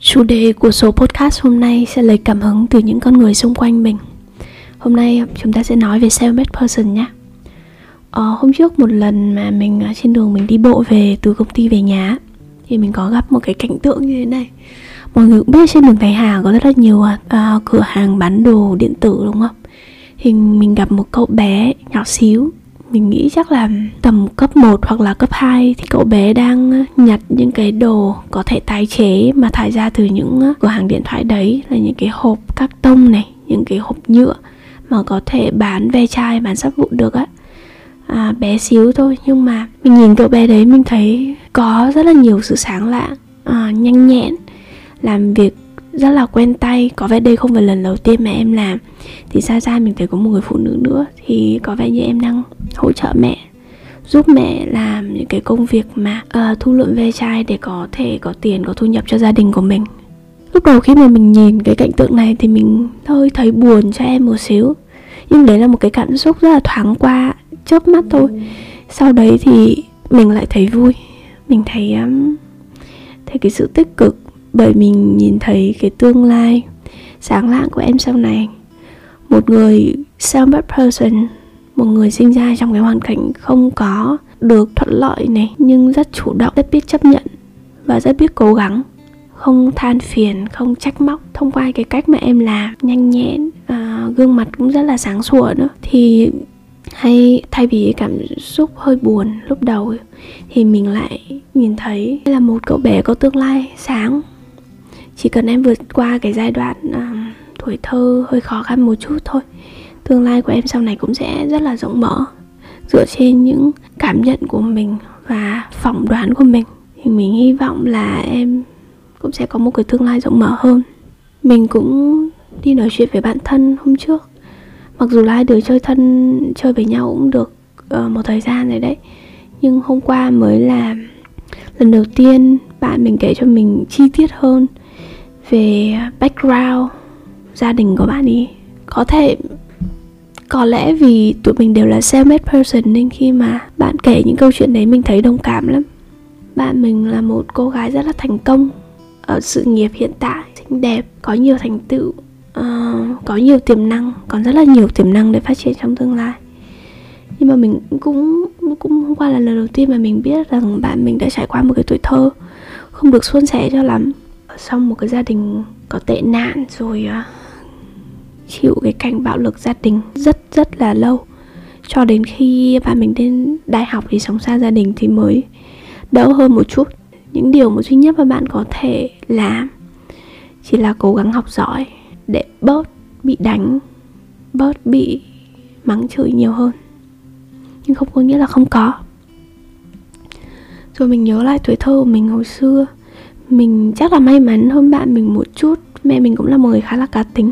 Chủ đề của số podcast hôm nay sẽ lấy cảm hứng từ những con người xung quanh mình. Hôm nay chúng ta sẽ nói về self-made person nhé. Ờ, hôm trước một lần mà mình trên đường mình đi bộ về từ công ty về nhà thì mình có gặp một cái cảnh tượng như thế này. Mọi người cũng biết trên đường Thái Hà có rất là nhiều uh, cửa hàng bán đồ điện tử đúng không? Thì mình gặp một cậu bé nhỏ xíu mình nghĩ chắc là tầm cấp 1 hoặc là cấp 2 thì cậu bé đang ờ, nhặt những cái đồ có thể tái chế mà thải ra từ những ờ, cửa hàng điện thoại đấy là những cái hộp các tông này, những cái hộp nhựa mà có thể bán ve chai, bán sắp vụn được á. À, bé xíu thôi nhưng mà mình nhìn cậu bé đấy mình thấy có rất là nhiều sự sáng lạ, à, nhanh nhẹn, làm việc rất là quen tay. Có vẻ đây không phải lần đầu tiên mà em làm. Thì xa xa mình thấy có một người phụ nữ nữa. Thì có vẻ như em đang hỗ trợ mẹ giúp mẹ làm những cái công việc mà uh, thu lượm ve chai để có thể có tiền có thu nhập cho gia đình của mình. Lúc đầu khi mà mình nhìn cái cảnh tượng này thì mình hơi thấy buồn cho em một xíu. Nhưng đấy là một cái cảm xúc rất là thoáng qua chớp mắt thôi. Sau đấy thì mình lại thấy vui. Mình thấy um, thấy cái sự tích cực bởi mình nhìn thấy cái tương lai sáng lạng của em sau này. Một người self-made person một người sinh ra trong cái hoàn cảnh không có được thuận lợi này nhưng rất chủ động rất biết chấp nhận và rất biết cố gắng. Không than phiền không trách móc thông qua cái cách mà em làm nhanh nhẹn à, gương mặt cũng rất là sáng sủa nữa. Thì hay thay vì cảm xúc hơi buồn lúc đầu thì mình lại nhìn thấy là một cậu bé có tương lai sáng chỉ cần em vượt qua cái giai đoạn uh, tuổi thơ hơi khó khăn một chút thôi tương lai của em sau này cũng sẽ rất là rộng mở. Dựa trên những cảm nhận của mình và phỏng đoán của mình thì mình hy vọng là em cũng sẽ có một cái tương lai rộng mở hơn. Mình cũng đi nói chuyện với bạn thân hôm trước. Mặc dù là hai đứa chơi thân chơi với nhau cũng được uh, một thời gian rồi đấy nhưng hôm qua mới là lần đầu tiên bạn mình kể cho mình chi tiết hơn về background gia đình của bạn ý có thể có lẽ vì tụi mình đều là self-made person nên khi mà bạn kể những câu chuyện đấy mình thấy đồng cảm lắm. Bạn mình là một cô gái rất là thành công ở sự nghiệp hiện tại xinh đẹp có nhiều thành tựu uh, có nhiều tiềm năng còn rất là nhiều tiềm năng để phát triển trong tương lai. Nhưng mà mình cũng cũng hôm qua là lần đầu tiên mà mình biết rằng bạn mình đã trải qua một cái tuổi thơ không được suôn sẻ cho lắm xong một cái gia đình có tệ nạn rồi à, chịu cái cảnh bạo lực gia đình rất rất là lâu. Cho đến khi ba mình lên đại học thì sống xa gia đình thì mới đỡ hơn một chút. Những điều mà duy nhất mà bạn có thể làm chỉ là cố gắng học giỏi để bớt bị đánh, bớt bị mắng chửi nhiều hơn. Nhưng không có nghĩa là không có. Rồi mình nhớ lại tuổi thơ của mình hồi xưa mình chắc là may mắn hơn bạn mình một chút. Mẹ mình cũng là một người khá là cá tính.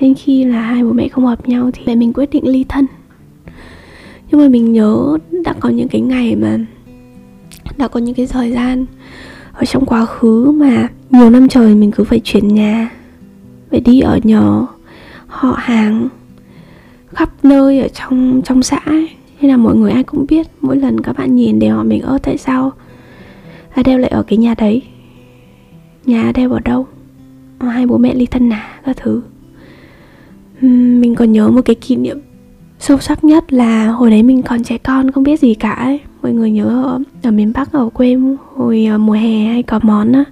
Nên khi là hai bố mẹ không hợp nhau thì mẹ mình quyết định ly thân. Nhưng mà mình nhớ đã có những cái ngày mà, đã có những cái thời gian ở trong quá khứ mà nhiều năm trời mình cứ phải chuyển nhà, phải đi ở nhờ họ hàng, khắp nơi ở trong trong xã ấy. nên là mọi người ai cũng biết, mỗi lần các bạn nhìn đều họ mình ơ, tại sao Adele lại ở cái nhà đấy? Nhà ở đâu ở đâu? Hai bố mẹ ly thân à các thứ. Mình còn nhớ một cái kỷ niệm sâu sắc nhất là hồi đấy mình còn trẻ con không biết gì cả ấy. mọi người nhớ ở, ở miền bắc ở quê hồi ờ, mùa hè hay có món á.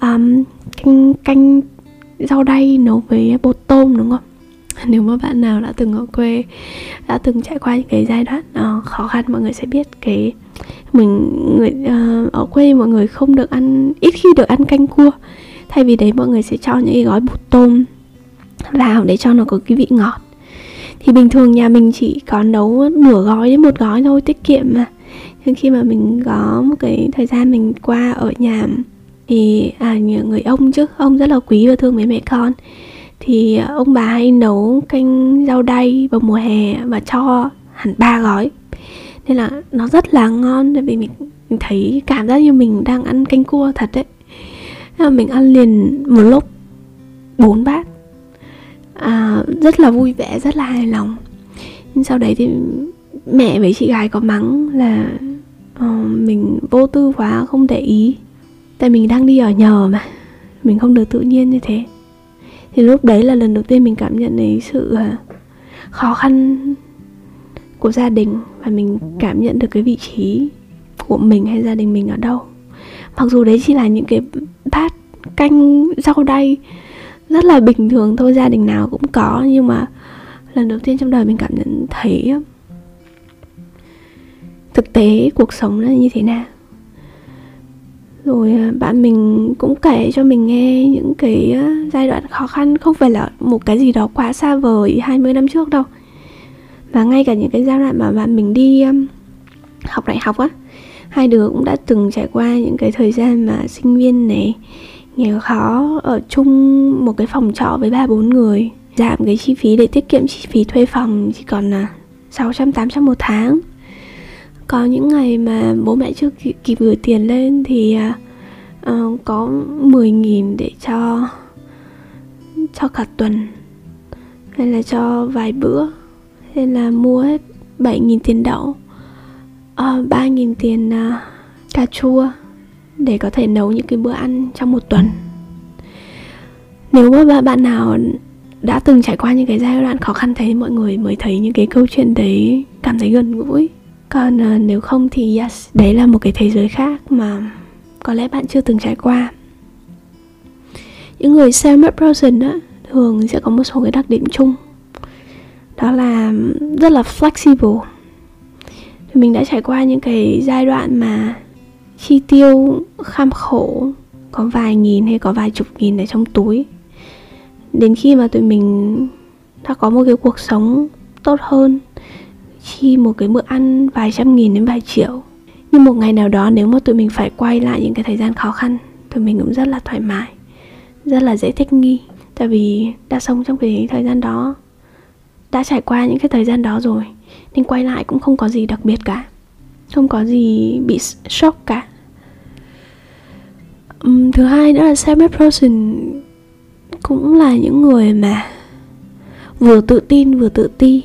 Um, canh canh rau đay nấu với bột tôm đúng không? nếu mà bạn nào đã từng ở quê đã từng trải qua những cái giai đoạn uh, khó khăn mọi người sẽ biết cái mình người uh, ở quê mọi người không được ăn ít khi được ăn canh cua. Thay vì đấy mọi người sẽ cho những cái gói bột tôm vào để cho nó có cái vị ngọt. Thì bình thường nhà mình chỉ có nấu nửa gói đến một gói thôi tiết kiệm mà. Nhưng khi mà mình có một cái thời gian mình qua ở nhà thì à người ông chứ ông rất là quý và thương mấy mẹ con thì à, ông bà hay nấu canh rau đay vào mùa hè và cho hẳn ba gói. Nên là nó rất là ngon tại vì mình, mình thấy cảm giác như mình đang ăn canh cua thật đấy. Nên là mình ăn liền một lúc bốn bát. À, rất là vui vẻ rất là hài lòng. Nhưng sau đấy thì mẹ với chị gái có mắng là uh, mình vô tư quá không để ý. Tại mình đang đi ở nhờ mà mình không được tự nhiên như thế thì lúc đấy là lần đầu tiên mình cảm nhận thấy sự à, khó khăn của gia đình và mình cảm nhận được cái vị trí của mình hay gia đình mình ở đâu. Mặc dù đấy chỉ là những cái bát canh rau đay rất là bình thường thôi, gia đình nào cũng có, nhưng mà lần đầu tiên trong đời mình cảm nhận thấy thực tế cuộc sống là như thế nào rồi à, bạn mình cũng kể cho mình nghe những cái à, giai đoạn khó khăn, không phải là một cái gì đó quá xa vời 20 năm trước đâu. Và ngay cả những cái giai đoạn mà bạn mình đi à, học đại học á, hai đứa cũng đã từng trải qua những cái thời gian mà sinh viên này nghèo khó ở chung một cái phòng trọ với ba bốn người, giảm cái chi phí để tiết kiệm chi phí thuê phòng chỉ còn là 600 800 một tháng có những ngày mà bố mẹ chưa kịp gửi tiền lên thì uh, có 10.000 để cho cho cả tuần. Hay là cho vài bữa. Hay là mua hết 7.000 tiền đậu ờ, uh, 3.000 tiền uh, cà chua để có thể nấu những cái bữa ăn trong một tuần. Nếu mà bạn nào đã từng trải qua những cái giai đoạn khó khăn thế mọi người mới thấy những cái câu chuyện đấy cảm thấy gần gũi còn uh, nếu không thì yes đấy là một cái thế giới khác mà có lẽ bạn chưa từng trải qua. Những người self-made person đó thường sẽ có một số cái đặc điểm chung. Đó là rất là flexible. Thì mình đã trải qua những cái giai đoạn mà chi tiêu kham khổ có vài nghìn hay có vài chục nghìn ở trong túi. Đến khi mà tụi mình đã có một cái cuộc sống tốt hơn chi một cái bữa ăn vài trăm nghìn đến vài triệu. Nhưng một ngày nào đó nếu mà tụi mình phải quay lại những cái thời gian khó khăn tụi mình cũng rất là thoải mái rất là dễ thích nghi. Tại vì đã sống trong cái thời gian đó đã trải qua những cái thời gian đó rồi nên quay lại cũng không có gì đặc biệt cả không có gì bị shock cả. Uhm, thứ hai nữa là self person cũng là những người mà vừa tự tin vừa tự ti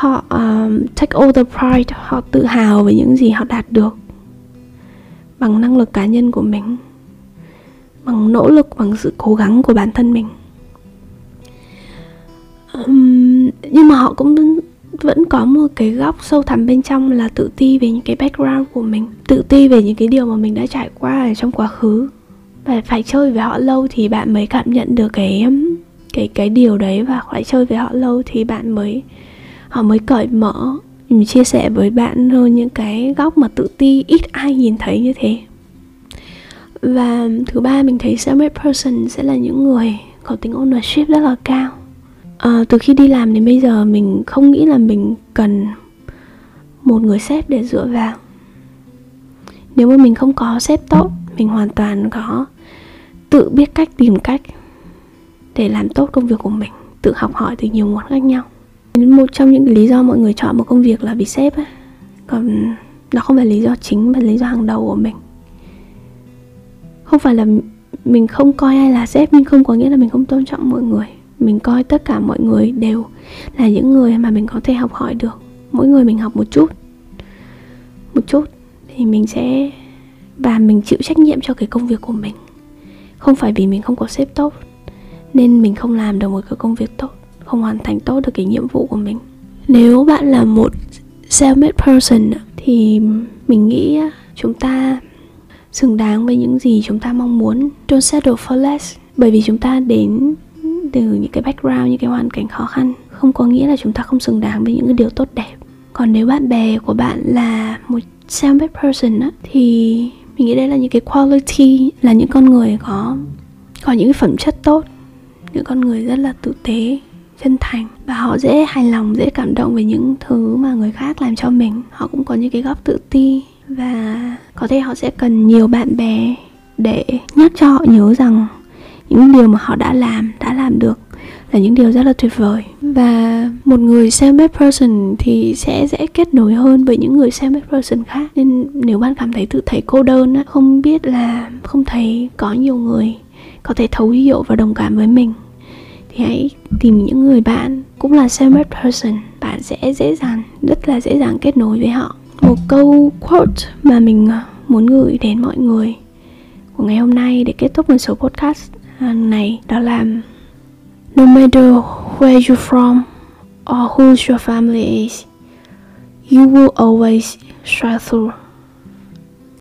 họ um, take all the pride họ tự hào về những gì họ đạt được bằng năng lực cá nhân của mình bằng nỗ lực bằng sự cố gắng của bản thân mình. Um, nhưng mà họ cũng vẫn có một cái góc sâu thẳm bên trong là tự ti về những cái background của mình tự ti về những cái điều mà mình đã trải qua ở trong quá khứ. Và phải chơi với họ lâu thì bạn mới cảm nhận được cái cái cái điều đấy và phải chơi với họ lâu thì bạn mới họ mới cởi mở. Mình chia sẻ với bạn hơn những cái góc mà tự ti ít ai nhìn thấy như thế. Và thứ ba mình thấy self-made person sẽ là những người có tính ownership rất là cao. À, từ khi đi làm đến bây giờ mình không nghĩ là mình cần một người sếp để dựa vào. Nếu mà mình không có sếp tốt mình hoàn toàn có tự biết cách tìm cách để làm tốt công việc của mình tự học hỏi từ nhiều nguồn khác nhau một trong những lý do mọi người chọn một công việc là vì sếp ấy. Còn nó không phải lý do chính mà lý do hàng đầu của mình. Không phải là mình không coi ai là sếp, nhưng không có nghĩa là mình không tôn trọng mọi người. Mình coi tất cả mọi người đều là những người mà mình có thể học hỏi được. Mỗi người mình học một chút. Một chút thì mình sẽ, và mình chịu trách nhiệm cho cái công việc của mình. Không phải vì mình không có sếp tốt, nên mình không làm được một cái công việc tốt không hoàn thành tốt được cái nhiệm vụ của mình. Nếu bạn là một self-made person thì mình nghĩ chúng ta xứng đáng với những gì chúng ta mong muốn. Don't settle for less. Bởi vì chúng ta đến từ những cái background những cái hoàn cảnh khó khăn. Không có nghĩa là chúng ta không xứng đáng với những cái điều tốt đẹp. Còn nếu bạn bè của bạn là một self-made person á, thì mình nghĩ đây là những cái quality là những con người có có những cái phẩm chất tốt. Những con người rất là tử tế chân thành và họ dễ hài lòng, dễ cảm động về những thứ mà người khác làm cho mình. Họ cũng có những cái góc tự ti và có thể họ sẽ cần nhiều bạn bè để nhắc cho họ nhớ rằng những điều mà họ đã làm đã làm được là những điều rất là tuyệt vời. Và một người self-made person thì sẽ dễ kết nối hơn với những người self-made person khác. Nên nếu bạn cảm thấy tự thấy cô đơn không biết là không thấy có nhiều người có thể thấu hiểu và đồng cảm với mình thì hãy tìm những người bạn cũng là same person. Bạn sẽ dễ dàng, rất là dễ dàng kết nối với họ. Một câu quote mà mình à, muốn gửi đến mọi người của ngày hôm nay để kết thúc một số podcast à, này, đó là, no matter where you're from or who your family is, you will always strive through